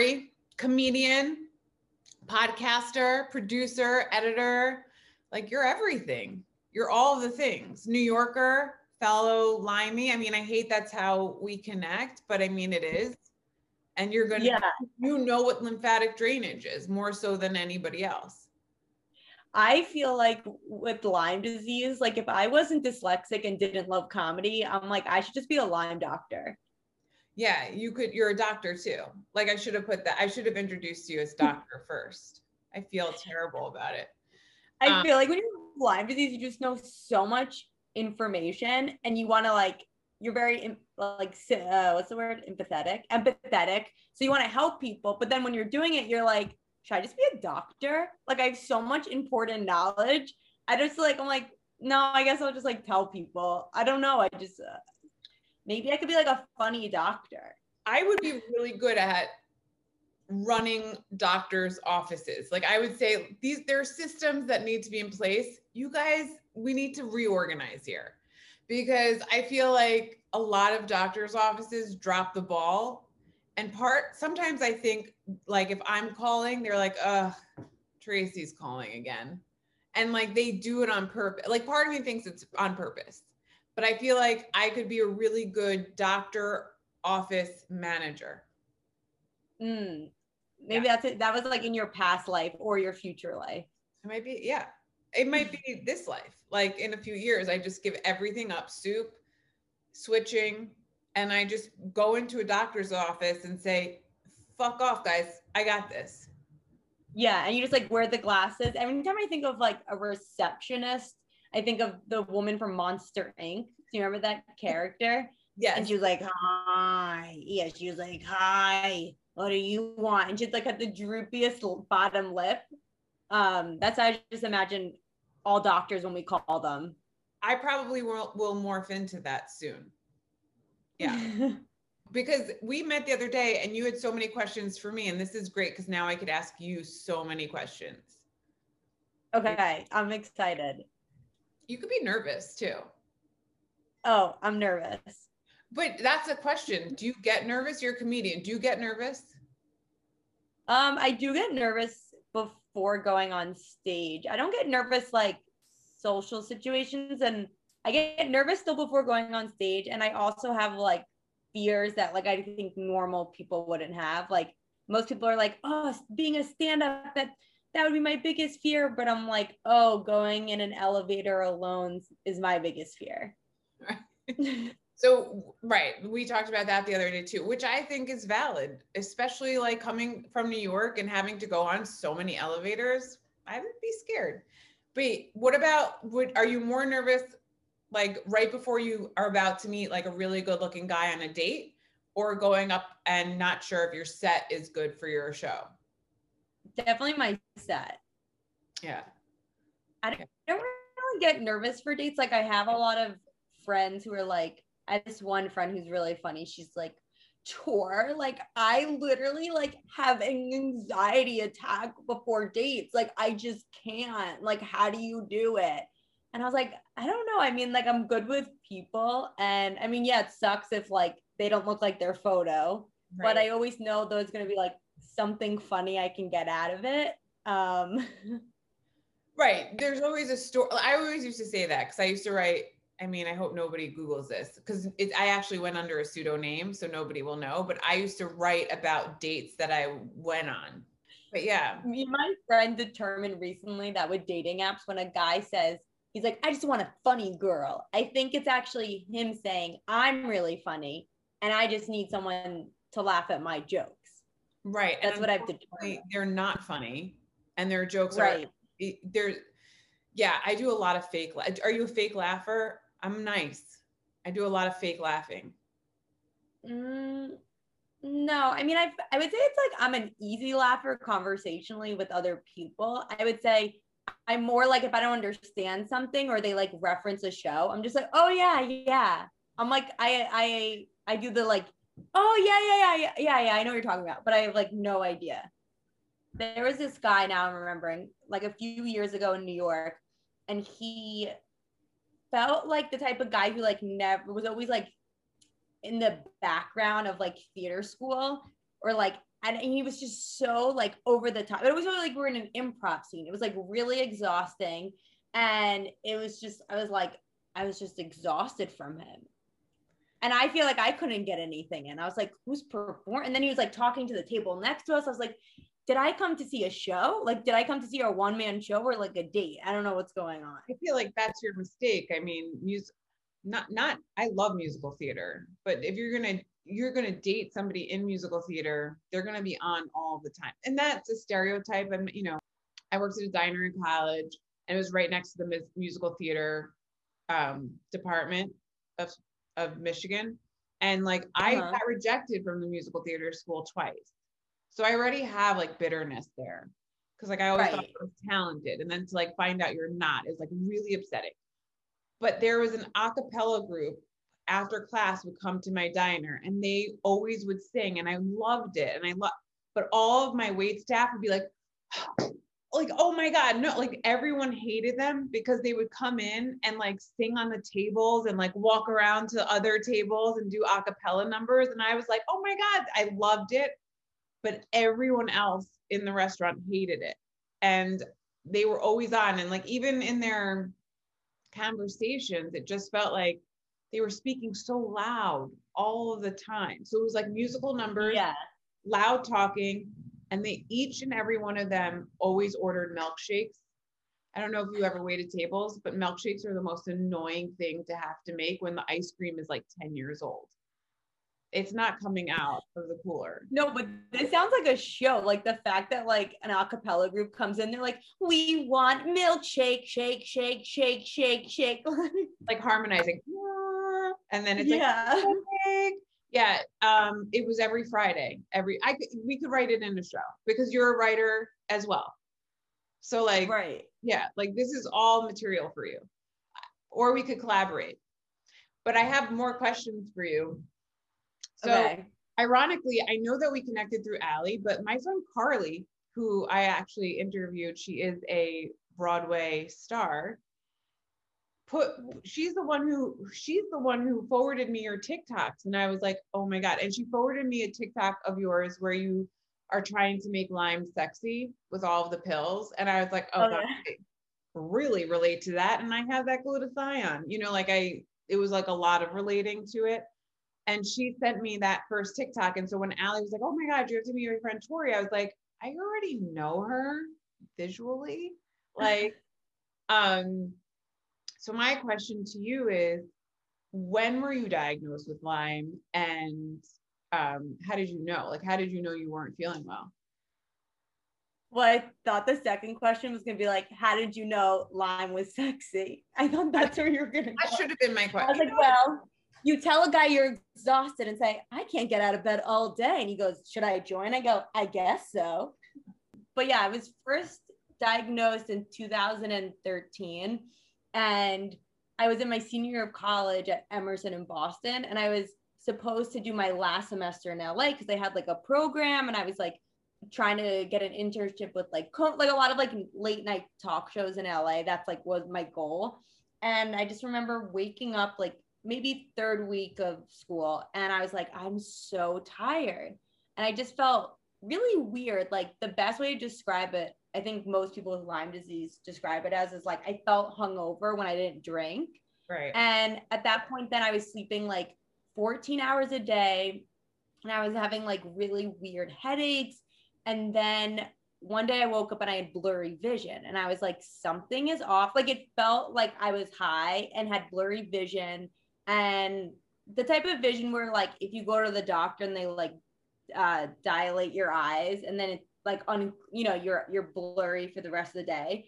Lori, comedian, podcaster, producer, editor. Like you're everything. You're all the things. New Yorker, fellow Lymie. I mean, I hate that's how we connect, but I mean it is. And you're gonna Yeah. you know what lymphatic drainage is more so than anybody else. I feel like with Lyme disease, like if I wasn't dyslexic and didn't love comedy, I'm like, I should just be a Lyme doctor. Yeah, you could you're a doctor too. Like I should have put that, I should have introduced you as doctor first. I feel terrible about it. I Um, feel like when you're have Lyme disease, you just know so much information and you want to like, you're very like, uh, what's the word? Empathetic, empathetic. So you want to help people. But then when you're doing it, you're like, should I just be a doctor? Like I have so much important knowledge. I just like, I'm like, no, I guess I'll just like tell people. I don't know. I just, uh, maybe I could be like a funny doctor. I would be really good at running doctors' offices. Like I would say these there are systems that need to be in place. You guys, we need to reorganize here. Because I feel like a lot of doctors' offices drop the ball. And part sometimes I think like if I'm calling, they're like, uh, Tracy's calling again. And like they do it on purpose. Like part of me thinks it's on purpose. But I feel like I could be a really good doctor office manager. Mm, maybe that's it. That was like in your past life or your future life. It might be, yeah. It might be this life. Like in a few years, I just give everything up, soup, switching, and I just go into a doctor's office and say, fuck off, guys. I got this. Yeah, and you just like wear the glasses. Every time I think of like a receptionist, I think of the woman from Monster Inc. Do you remember that character? Yes. And she was like, "Hi." Yeah, she was like, "Hi. What do you want?" And she's like had the droopiest bottom lip. Um, that's how I just imagine all doctors when we call them. I probably will, will morph into that soon. Yeah. because we met the other day and you had so many questions for me. And this is great because now I could ask you so many questions. okay, I'm excited. You could be nervous too. Oh, I'm nervous. But that's a question. Do you get nervous? You're a comedian. Do you get nervous? Um, I do get nervous before going on stage. I don't get nervous like social situations, and I get nervous still before going on stage. And I also have like fears that like I think normal people wouldn't have. Like most people are like, oh, being a stand-up that that would be my biggest fear. But I'm like, oh, going in an elevator alone is my biggest fear. So, right, we talked about that the other day too, which I think is valid, especially like coming from New York and having to go on so many elevators. I would be scared. But what about would are you more nervous like right before you are about to meet like a really good looking guy on a date or going up and not sure if your set is good for your show? Definitely my set. Yeah. I don't, I don't really get nervous for dates. Like I have a lot of friends who are like, I have this one friend who's really funny. She's like, tour. Like I literally like have an anxiety attack before dates. Like I just can't. Like how do you do it? And I was like, I don't know. I mean, like I'm good with people, and I mean, yeah, it sucks if like they don't look like their photo, but I always know there's gonna be like something funny I can get out of it. Um, Right. There's always a story. I always used to say that because I used to write. I mean, I hope nobody Googles this because I actually went under a pseudonym, so nobody will know. But I used to write about dates that I went on. But yeah, me and my friend determined recently that with dating apps, when a guy says he's like, I just want a funny girl, I think it's actually him saying, I'm really funny and I just need someone to laugh at my jokes. Right. That's and what I've determined. They're not funny, and their jokes Right. are they're. Yeah, I do a lot of fake. la- Are you a fake laugher? I'm nice. I do a lot of fake laughing. Mm, no, I mean, I I would say it's like I'm an easy laugher conversationally with other people. I would say I'm more like if I don't understand something or they like reference a show, I'm just like, oh yeah, yeah. I'm like I I I do the like, oh yeah yeah yeah yeah yeah I know what you're talking about, but I have like no idea. There was this guy now I'm remembering like a few years ago in New York, and he felt like the type of guy who like never was always like in the background of like theater school or like and he was just so like over the top. It was like we are in an improv scene. It was like really exhausting. And it was just, I was like, I was just exhausted from him. And I feel like I couldn't get anything in. I was like, who's performing? And then he was like talking to the table next to us. I was like, did I come to see a show? Like, did I come to see a one man show or like a date? I don't know what's going on. I feel like that's your mistake. I mean, music, not, not, I love musical theater, but if you're going to, you're going to date somebody in musical theater, they're going to be on all the time. And that's a stereotype. And, you know, I worked at a diner in college and it was right next to the musical theater um, department of, of Michigan. And like I uh-huh. got rejected from the musical theater school twice. So I already have like bitterness there. Cause like I always right. thought I was talented. And then to like find out you're not is like really upsetting. But there was an a cappella group after class would come to my diner and they always would sing and I loved it. And I love but all of my wait staff would be like, like oh my god no like everyone hated them because they would come in and like sing on the tables and like walk around to other tables and do a cappella numbers. And i was like oh my god i loved it. But everyone else in the restaurant hated it. And they were always on. And like even in their conversations it just felt like they were speaking so loud all of the time. So it was like musical numbers yeah. loud talking and they each and every one of them always ordered milkshakes. I don't know if you ever waited tables, but milkshakes are the most annoying thing to have to make when the ice cream is like 10 years old. It's not coming out of the cooler. No, but this sounds like a show. Like the fact that like an acapella group comes in, they're like, "We want milkshake, shake, shake, shake, shake, shake," like harmonizing, and then it's yeah. like, yeah, um, it was every Friday. Every I could, we could write it in a show because you're a writer as well. So like, right? Yeah, like this is all material for you, or we could collaborate. But I have more questions for you. So, okay. ironically, I know that we connected through Allie, but my friend Carly, who I actually interviewed, she is a Broadway star put she's the one who she's the one who forwarded me your TikToks and I was like, "Oh my god." And she forwarded me a TikTok of yours where you are trying to make Lyme sexy with all of the pills and I was like, "Oh, oh god, yeah. really relate to that." And I have that glutathione. You know, like I it was like a lot of relating to it. And she sent me that first TikTok and so when Allie was like, "Oh my god, you have to meet your friend Tori." I was like, "I already know her visually." Like um so my question to you is, when were you diagnosed with Lyme, and um, how did you know? Like, how did you know you weren't feeling well? Well, I thought the second question was gonna be like, how did you know Lyme was sexy? I thought that's where you were gonna. That should have been my question. I was like, well, you tell a guy you're exhausted and say, I can't get out of bed all day, and he goes, should I join? I go, I guess so. But yeah, I was first diagnosed in 2013 and I was in my senior year of college at Emerson in Boston, and I was supposed to do my last semester in LA because they had like a program, and I was like trying to get an internship with like like a lot of like late night talk shows in LA. That's like was my goal, and I just remember waking up like maybe third week of school, and I was like, I'm so tired, and I just felt really weird. Like the best way to describe it I think most people with Lyme disease describe it as is like I felt hungover when I didn't drink. Right. And at that point, then I was sleeping like 14 hours a day and I was having like really weird headaches. And then one day I woke up and I had blurry vision and I was like, something is off. Like it felt like I was high and had blurry vision. And the type of vision where like if you go to the doctor and they like uh, dilate your eyes and then it like on you know you're you're blurry for the rest of the day.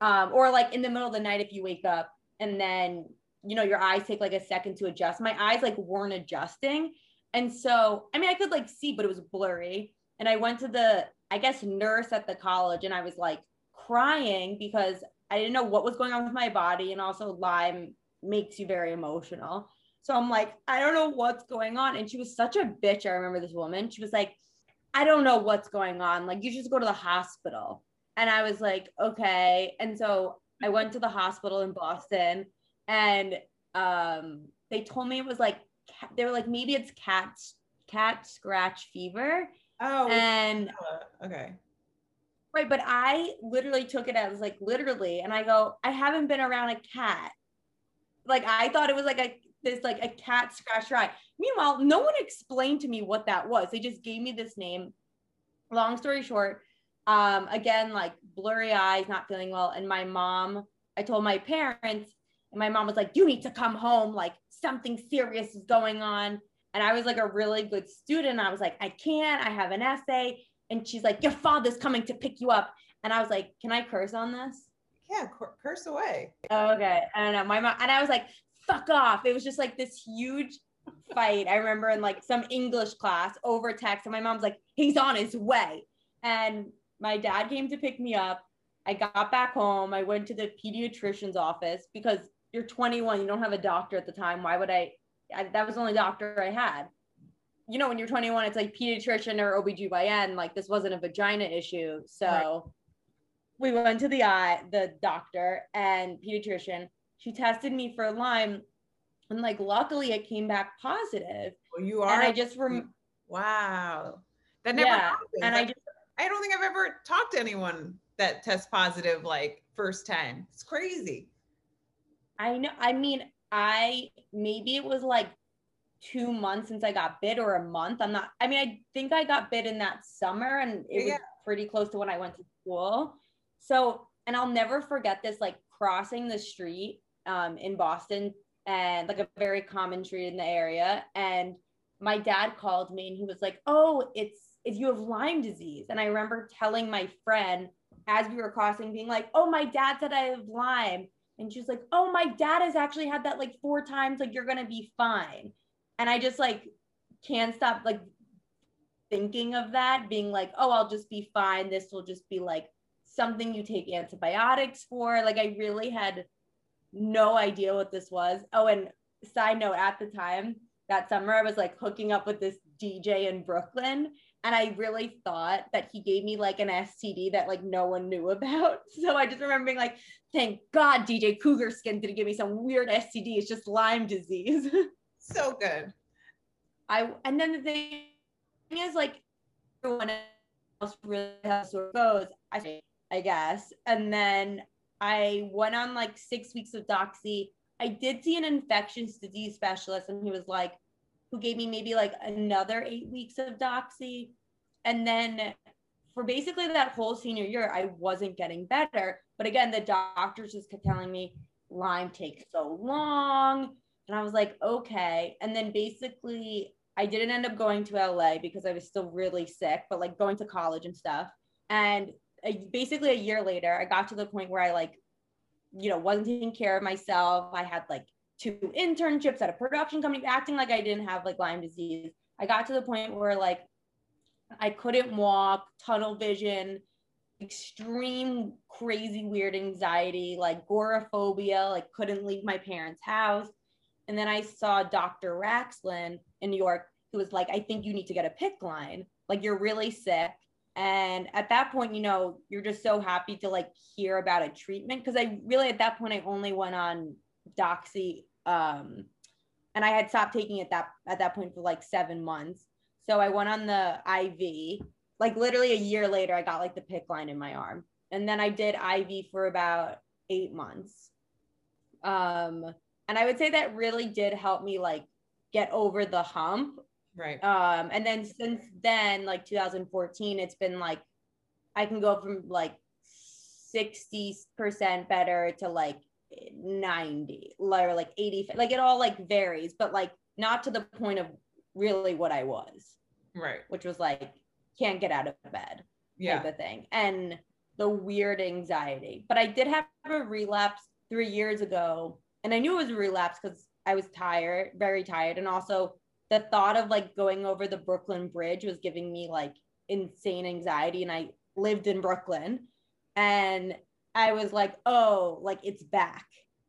Um, or like in the middle of the night if you wake up and then you know your eyes take like a second to adjust. My eyes like weren't adjusting. And so i mean i could like see but it was blurry. And i went to the i guess nurse at the college and i was like crying because i didn't know what was going on with my body. And also lyme makes you very emotional. So i'm like i don't know what's going on. And she was such a bitch. I remember this woman. She was like I don't know what's going on. Like, you just go to the hospital. And I was like, okay. And so I went to the hospital in Boston and um, they told me it was like, they were like, maybe it's cat, cat scratch fever. Oh, And okay. right, but I literally took it as like literally, and I go, I haven't been around a cat. Like I thought it was like a this like a cat scratch eye. Meanwhile, no one explained to me what that was. They just gave me this name. Long story short, um, again, like blurry eyes, not feeling well. And my mom, I told my parents, and my mom was like, You need to come home. Like something serious is going on. And I was like a really good student. I was like, I can't, I have an essay. And she's like, Your father's coming to pick you up. And I was like, Can I curse on this? Yeah, cur- curse away. Okay. I don't know. My mom, and I was like, Fuck off. It was just like this huge fight. I remember in like some English class over text, and my mom's like, He's on his way. And my dad came to pick me up. I got back home. I went to the pediatrician's office because you're 21, you don't have a doctor at the time. Why would I? I that was the only doctor I had. You know, when you're 21, it's like pediatrician or OBGYN. Like this wasn't a vagina issue. So Right. we went to the eye, the doctor and pediatrician. She tested me for Lyme. And like luckily it came back positive. Well, you are. And I just rem- wow. That never Yeah, happens. and I I, just I don't think I've ever talked to anyone that tests positive like first time. It's crazy. I know. I mean, I maybe it was like two months since I got bit or a month. I'm not, I mean, I think I got bit in that summer and it Yeah. was pretty close to when I went to school. So, and I'll never forget this like crossing the street um, in Boston and like a very common street in the area. And my dad called me and he was like, Oh, it's, if you have Lyme disease. And I remember telling my friend as we were crossing, being like, Oh, my dad said I have Lyme. And she's like, Oh, my dad has actually had that like four times. Like, you're going to be fine. And I just like can't stop like thinking of that, being like, Oh, I'll just be fine. This will just be like something you take antibiotics for. Like, I really had no idea what this was. Oh, and side note, at the time that summer, I was like hooking up with this DJ in Brooklyn. And I really thought that he gave me like an STD that like no one knew about. So I just remember being like, thank God DJ Cougar Skin didn't give me some weird STD. It's just Lyme disease. So good. I and then the thing is like everyone else really has sore goes, I I guess. And then I went on like six weeks of doxy. I did see an infectious disease specialist, and he was like, who gave me maybe like another eight weeks of doxy. And then for basically that whole senior year, I wasn't getting better. But again, the doctors just kept telling me Lyme takes so long. And I was like, okay. And then basically, I didn't end up going to LA because I was still really sick, but like going to college and stuff. And a, basically, a year later, I got to the point where I like, you know, wasn't taking care of myself. I had like two internships at a production company, acting like I didn't have like Lyme disease. I got to the point where like I couldn't walk, tunnel vision, extreme, crazy, weird anxiety, like agoraphobia, like couldn't leave my parents' house. And then I saw Dr. Raxlen in New York, who was like, I think you need to get a PICC line. Like, you're really sick. And at that point, you know, you're just so happy to like hear about a treatment. Cause I really, at that point, I only went on Doxy. Um, and I had stopped taking it that at that point for like seven months. So I went on the IV. Like literally a year later, I got like the PICC line in my arm. And then I did IV for about eight months. Um, and I would say that really did help me like get over the hump. Right. Um, and then since then, like 2014, it's been like I can go from like 60% better to like 90 or like 80 like it all like varies but like not to the point of really what i was Right. which was like can't get out of bed Yeah. type of thing and the weird anxiety but i did have a relapse three years ago and i knew it was a relapse because i was tired very tired and also the thought of like going over the brooklyn bridge was giving me like insane anxiety and i lived in brooklyn and I was like, oh, like it's back.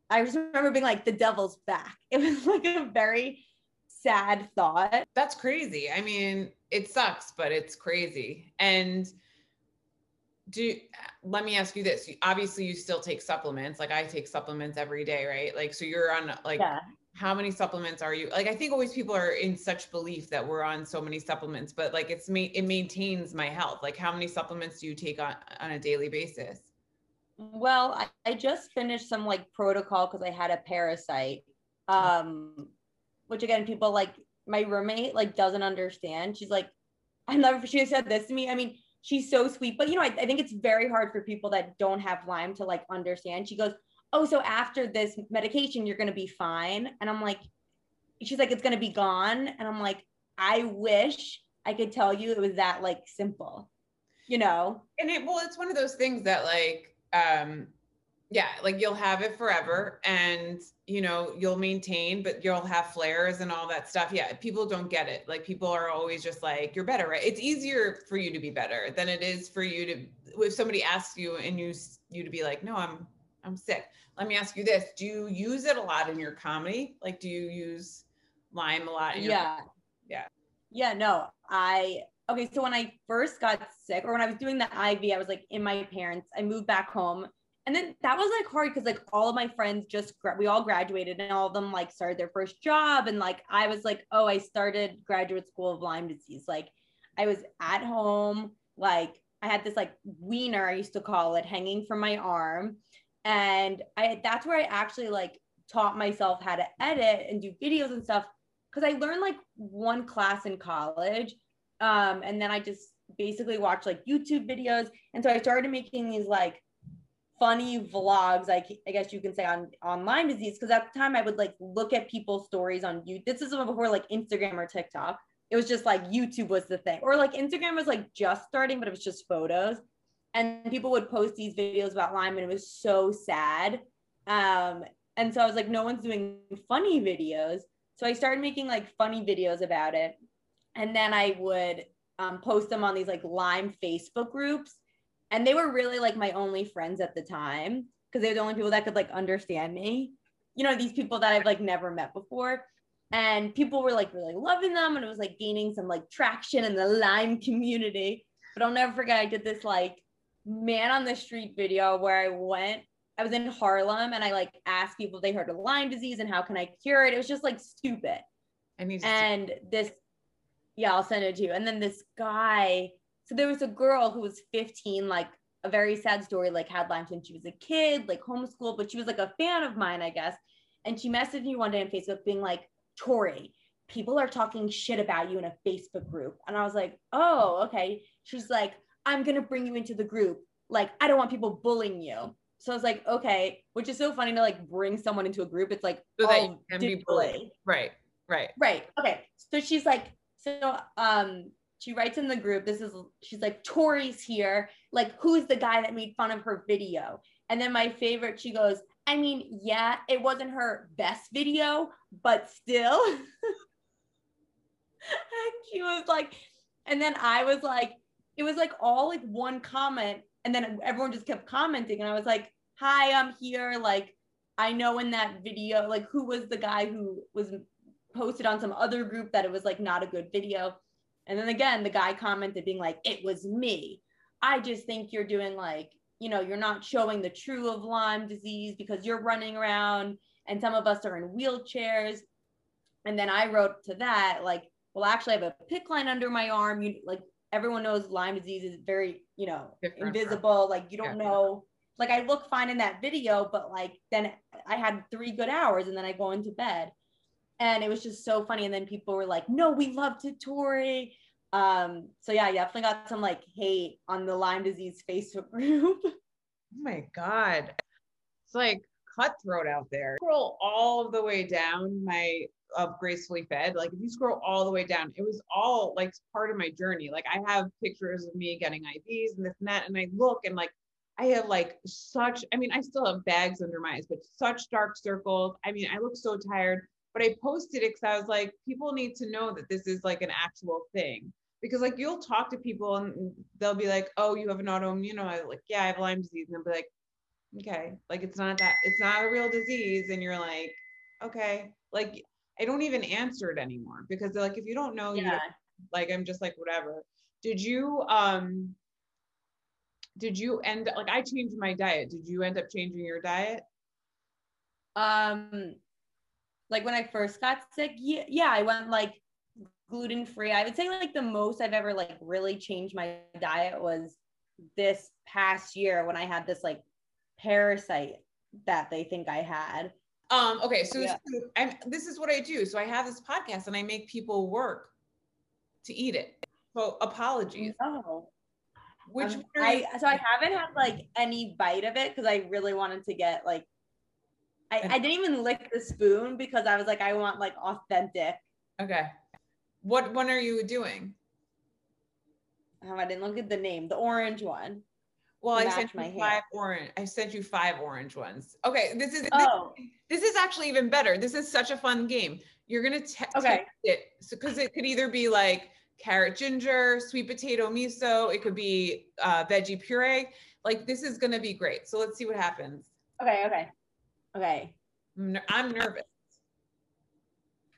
I just remember being like, the devil's back. It was like a very sad thought. That's crazy. I mean, it sucks, but it's crazy. And do let me ask you this. Obviously, you still take supplements. Like I take supplements every day, right? Like so you're on like Yeah. How many supplements are you like i think always people are in such belief that we're on so many supplements but like it's me it maintains my health. Like how many supplements do you take on on a daily basis? Well i, I just finished some like protocol because i had a parasite um which again people like my roommate like doesn't understand. She's like i never she said this to me i mean she's so sweet but you know I, I think it's very hard for people that don't have lyme to like understand. She goes oh, so after this medication, you're going to be fine. And I'm like, she's like, it's going to be gone. And I'm like, I wish I could tell you it was that like simple, you know? And it, well, it's one of those things that like, um, yeah, like you'll have it forever and you know, you'll maintain, but you'll have flares and all that stuff. Yeah, people don't get it. Like people are always just like, you're better, right? It's easier for you to be better than it is for you to if somebody asks you and you you to be like, no, I'm I'm sick. Let me ask you this. Do you use it a lot in your comedy? Like, do you use Lyme a lot? yeah. yeah. Yeah. No, I, okay. So when I first got sick or when I was doing the IV, I was like in my parents, I moved back home. And then that was like hard because like all of my friends just, we all graduated and all of them like started their first job. And like, I was like, oh, I started graduate school of Lyme disease. Like I was at home, like I had this like wiener, I used to call it, hanging from my arm and i that's where i actually like taught myself how to edit and do videos and stuff because i learned like one class in college um, and then i just basically watched like youtube videos. And so i started making these like funny vlogs like i guess you can say on on disease because at the time i would like look at people's stories on you this is before like instagram or tiktok. It was just like youtube was the thing. Or like instagram was like just starting but it was just photos and people would post these videos about Lyme and it was so sad. Um, and so I was like, no one's doing funny videos. So I started making like funny videos about it. And then I would um, post them on these like Lyme Facebook groups. And they were really like my only friends at the time because they were the only people that could like understand me. You know, these people that I've like never met before. And people were like really loving them. And it was like gaining some like traction in the Lyme community. But I'll never forget, I did this like man on the street video where I went. I was in Harlem and I like asked people if they heard of Lyme disease and how can I cure it. It was just like stupid. I mean, and this, yeah, I'll send it to you. And then this guy, so there was a girl who was 15, like a very sad story, like had Lyme since she was a kid, like homeschooled, but she was like a fan of mine, I guess. And she messaged me one day on Facebook being like, Tori, people are talking shit about you in a Facebook group. And I was like, oh, okay. She's like, I'm going to bring you into the group. Like, I don't want people bullying you. So I was like, okay, which is so funny to like bring someone into a group. It's like, so that you can be bullied. Right. Right. Right. Okay. So she's like, so um, she writes in the group, this is, she's like, Tori's here. Like, who's the guy that made fun of her video? And then my favorite, she goes, I mean, yeah, it wasn't her best video, but still. and she was like, and then I was like, it was like all like one comment and then everyone just kept commenting and i was like hi i'm here like i know in that video like who was the guy who was posted on some other group that it was like not a good video and then again the guy commented being like it was me. I just think you're doing like you know you're not showing the true of lyme disease because you're running around and some of us are in wheelchairs. And then i wrote to that like well actually i have a PICC line under my arm. You like everyone knows Lyme disease is very, you know, Different invisible. From, like you don't yeah. know. Like I look fine in that video, but like then I had three good hours and then I go into bed. And it was just so funny. And then people were like, no, we love Tori. Um, so yeah, I definitely got some like hate on the Lyme disease Facebook group. oh my God. It's like cutthroat out there. Scroll all the way down my of gracefully fed like if you scroll all the way down it was all like part of my journey. Like i have pictures of me getting ivs and this and that and i look and like i have like such i mean i still have bags under my eyes but such dark circles. I mean i look so tired but i posted it because i was like people need to know that this is like an actual thing. Because like you'll talk to people and they'll be like oh you have an autoimmune I'm like yeah i have lyme disease and they'll be like okay like it's not that it's not a real disease and you're like okay like I don't even answer it anymore because they're like, if you don't know, yeah. you don't, like I'm just like whatever. Did you um did you end like I changed my diet. Did you end up changing your diet? Um like when I first got sick, yeah, yeah, I went like gluten free. I would say like the most I've ever like really changed my diet was this past year when I had this like parasite that they think I had. Um, okay, so yeah. I'm, this is what I do. So I have this podcast and I make people work to eat it. So apologies. No. Which um, I so I haven't had like any bite of it because I really wanted to get like I, I didn't even lick the spoon because I was like I want like authentic. Okay. What one are you doing? Oh, I didn't look at the name. The orange one. Well, I sent you five hair. orange. I sent you five orange ones. Okay, this is oh. this, this, is actually even better. This is such a fun game. You're gonna te- okay. it because so, it could either be like carrot ginger, sweet potato miso. It could be uh, veggie puree. Like this is gonna be great. So let's see what happens. Okay. Okay. Okay. I'm, I'm nervous.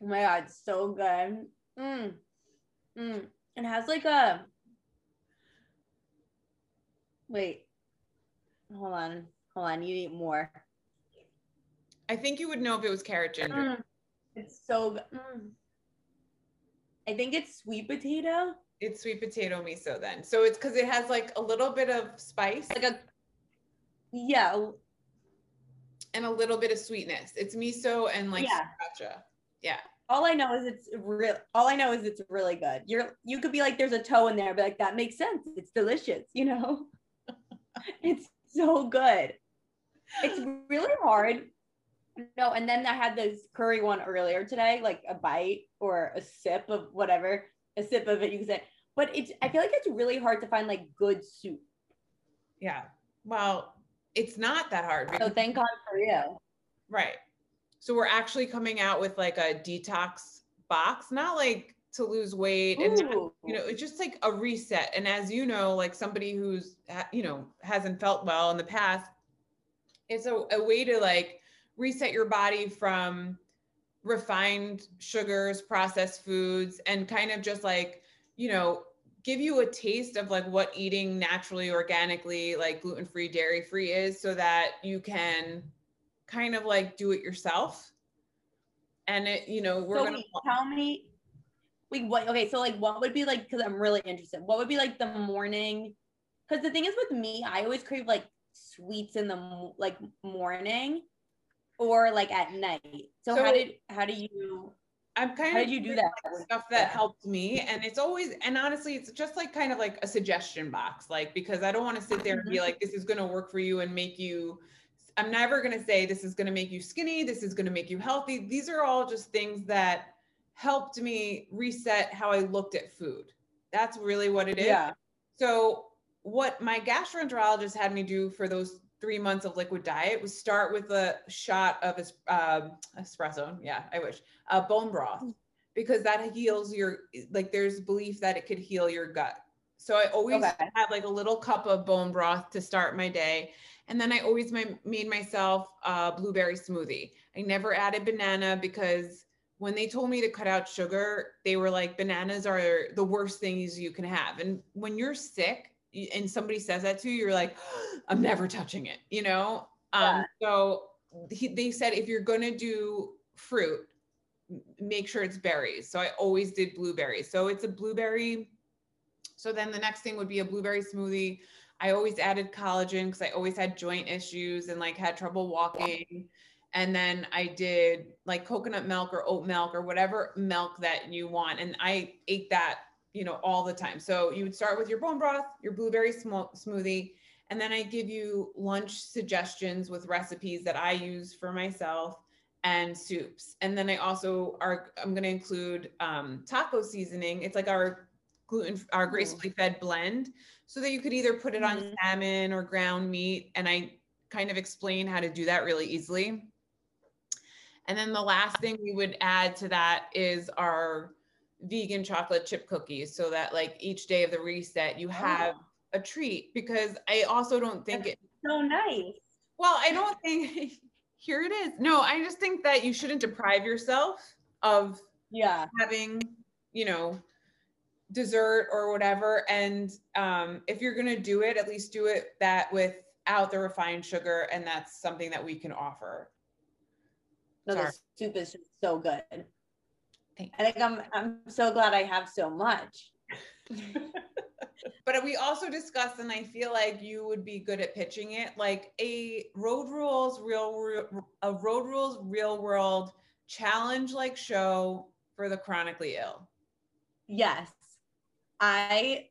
Oh my god, so good. Mm. Mm. It has like a Wait. Hold on. Hold on. You need more. I think you would know if it was carrot ginger. Mm, it's so good. Mm. I think it's sweet potato. It's sweet potato miso then. So it's because it has like a little bit of spice. Like a yeah. And a little bit of sweetness. It's miso and like yeah. sriracha. Yeah. All I know is it's real. All I know is it's really good. You're you could be like, there's a toe in there, but like that makes sense. It's delicious, you know. it's so good. It's really hard. No, and then I had this curry one earlier today, like a bite or a sip of whatever, a sip of it, you can say. But it's I feel like it's really hard to find like good soup. Yeah. Well, it's not that hard. So thank God for you. Right. So we're actually coming out with like a detox box, not like to lose weight and not, you know it's just like a reset and as you know like somebody who's you know hasn't felt well in the past it's a, a way to like reset your body from refined sugars processed foods and kind of just like you know give you a taste of like what eating naturally organically like gluten-free dairy-free is so that you can kind of like do it yourself. And it you know we're so gonna tell me like what okay so like what would be like because i'm really interested what would be like the morning because the thing is with me i always crave like sweets in the like morning or like at night so, so how did how do you I'm kind of How of did you do that? Stuff that helped me. And it's always, and honestly, it's just like kind of like a suggestion box, like, because I don't want to sit there and be mm-hmm. like, this is going to work for you and make you, I'm never going to say this is going to make you skinny. This is going to make you healthy. These are all just things that helped me reset how I looked at food. That's really what it is. Yeah. So what my gastroenterologist had me do for those three months of liquid diet was start with a shot of um, espresso. Yeah, I wish uh, bone broth because that heals your like. There's belief that it could heal your gut. So I always okay. had like a little cup of bone broth to start my day, and then I always my, made myself a blueberry smoothie. I never added banana because when they told me to cut out sugar, they were like, bananas are the worst things you can have. And when you're sick and somebody says that to you, you're like, I'm never touching it, you know? Um, so he, they said, if you're going to do fruit, make sure it's berries. So I always did blueberries. So it's a blueberry. So then the next thing would be a blueberry smoothie. I always added collagen because I always had joint issues and like had trouble walking and then I did like coconut milk or oat milk or whatever milk that you want. And I ate that, you know, all the time. So you would start with your bone broth, your blueberry sm- smoothie, and then I give you lunch suggestions with recipes that I use for myself and soups. And then I also are I'm going to include um, taco seasoning. It's like our gluten our gracefully fed blend so that you could either put it on mm-hmm. salmon or ground meat and I kind of explain how to do that really easily. And then the last thing we would add to that is our vegan chocolate chip cookies so that like each day of the reset you have oh. a treat because I also don't think it's so nice. Well, I don't think here it is. No, I just think that you shouldn't deprive yourself of yeah having, you know, dessert or whatever and um if you're going to do it at least do it that without the refined sugar and that's something that we can offer No, Sorry. the soup is just so good. Thank I think I'm I'm so glad I have so much. but we also discussed, and I feel like you would be good at pitching it, like a road rules, real, real a road rules, real world challenge like show for the chronically ill. Yes. I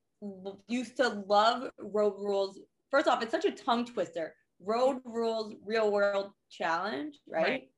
used to love road rules. First off, it's such a tongue twister. Road rules real world challenge, right? Right.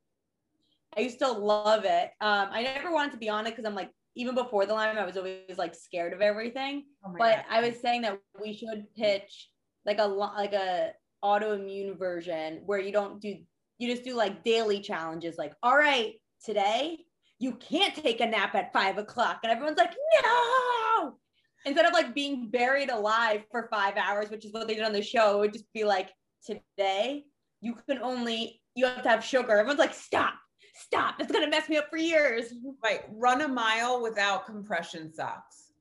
I used to love it. Um, I never wanted to be on it because I'm like, even before the Lyme, I was always like scared of everything. Oh but God. I was saying that we should pitch like a like a autoimmune version where you don't do you just do like daily challenges like all right today you can't take a nap at five o'clock and everyone's like no instead of like being buried alive for five hours which is what they did on the show it would just be like today you can only you have to have sugar everyone's like stop stop it's gonna mess me up for years Right. Run a mile without compression socks.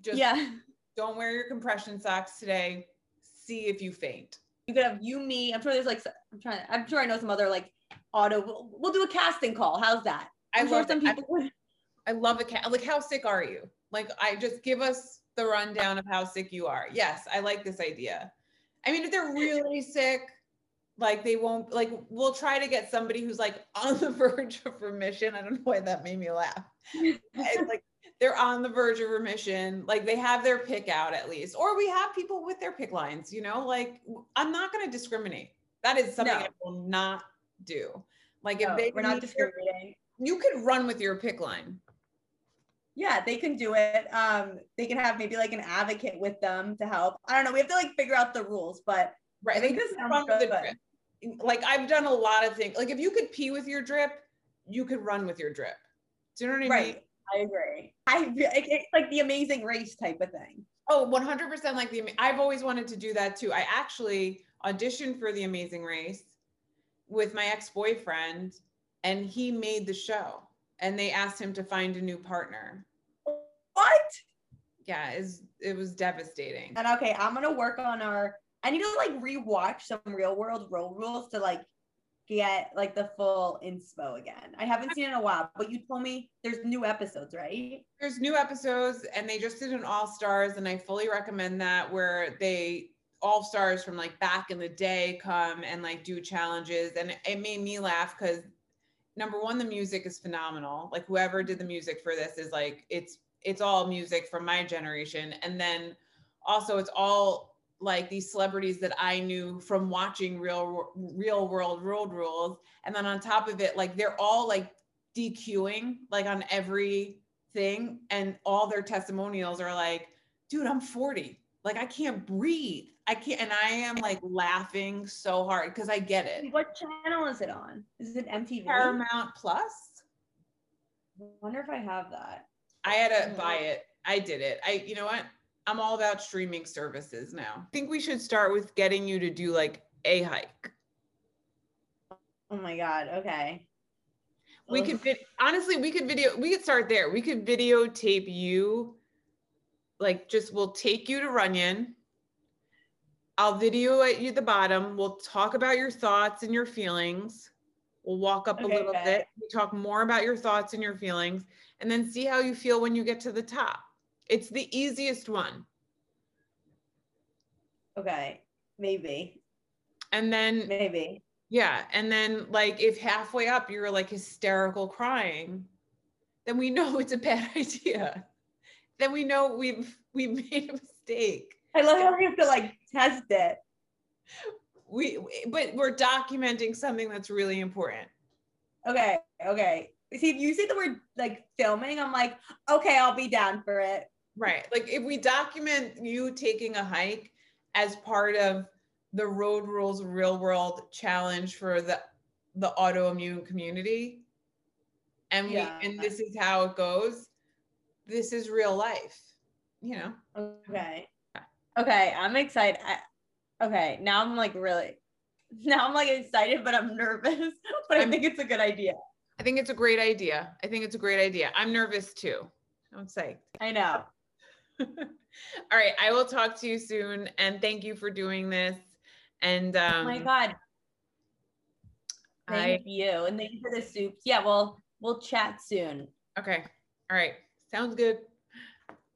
Just yeah don't wear your compression socks today. See if you faint. you could have you, me. I'm sure there's like I'm trying. I'm sure I know some other like auto. We'll, we'll do a casting call. How's that? I I'm sure love some. People. would. I love a cat. Like, how sick are you? Like, I just give us the rundown of how sick you are. Yes, I like this idea. I mean, if they're really sick, like they won't like we'll try to get somebody who's like on the verge of remission. I don't know why that made me laugh. Like they're on the verge of remission, like they have their pick out at least, or we have people with their PICC lines, you know, like I'm not going to discriminate. That is something No. I will not do. Like if they we're not discriminating. you could run with your PICC line. Yeah, they can do it. Um, they can have maybe like an advocate with them to help. I don't know. We have to like figure out the rules, but Right. I think this sounds with the good. Like I've done a lot of things. Like if you could pee with your drip, you could run with your drip. Do you know what I mean? right. I agree. I it's like the amazing race type of thing. Oh, 100% like the I've always wanted to do that too. I actually auditioned for the Amazing Race with my ex-boyfriend and he made the show and they asked him to find a new partner. What? Yeah, is it was devastating. And okay, I'm gonna work on our. I need to like rewatch some real world road rules to like get like the full inspo again. I haven't seen it in a while, but you told me there's new episodes, right? there's new episodes and they just did an all stars and i fully recommend that where they all stars from like back in the day come and like do challenges and it, made me laugh because number one the music is phenomenal like whoever did the music for this is like it's it's all music from my generation and then also it's all like these celebrities that i knew from watching real real world road rules. And then on top of it like they're all like dqing like on every thing. And all their testimonials are like dude i'm 40 like i can't breathe. I can't and i am like laughing so hard because i get it. What channel is it on? Is it MTV? paramount plus. I wonder if I have that. i had to buy it. I did it. I you know what i'm all about streaming services now i think we should start with getting you to do like a hike Oh my god. Okay. we Ugh. could vid- honestly we could video we could start there we could videotape you like just we'll take you to runyon i'll video at you at the bottom we'll talk about your thoughts and your feelings we'll walk up a little okay. bit we talk more about your thoughts and your feelings and then see how you feel when you get to the top it's the easiest one Okay. Maybe. and then Maybe. Yeah. And then like if halfway up you're like hysterical crying, then we know it's a bad idea. Then we know we've we made a mistake. I love how we have to like test it. We but we're documenting something that's really important. Okay. Okay. See, if you say the word like filming, I'm like, okay, I'll be down for it. Right. Like if we document you taking a hike as part of the road rules real world challenge for the the autoimmune community and we Yeah. and this is how it goes this is real life you know Okay. Okay, I'm excited. I, okay, now I'm like really, now I'm like excited, but I'm nervous. But I I'm- think it's a good idea. i think it's a great idea i think it's a great idea i'm nervous too i'm psyched I know. All right. I will talk to you soon. And thank you for doing this. And um, oh my um, God. Thank I, you. And thank you for the soup. Yeah, well, we'll chat soon. Okay. All right. Sounds good.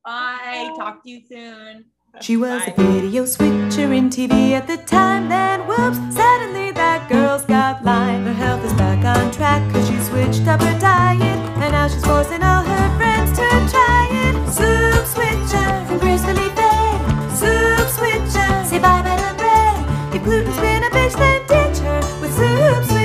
Bye. Bye. Talk to you soon. She was Bye. a video switcher in TV at the time. Then whoops, suddenly that girl's got Lyme. Her health is back on track because she switched up her diet. And now she's forcing all her friends to try it. Soon from gracefully fed. Soup switcher, say bye, bye to Bread. Give gluten spinach, then ditch her with soup switcher.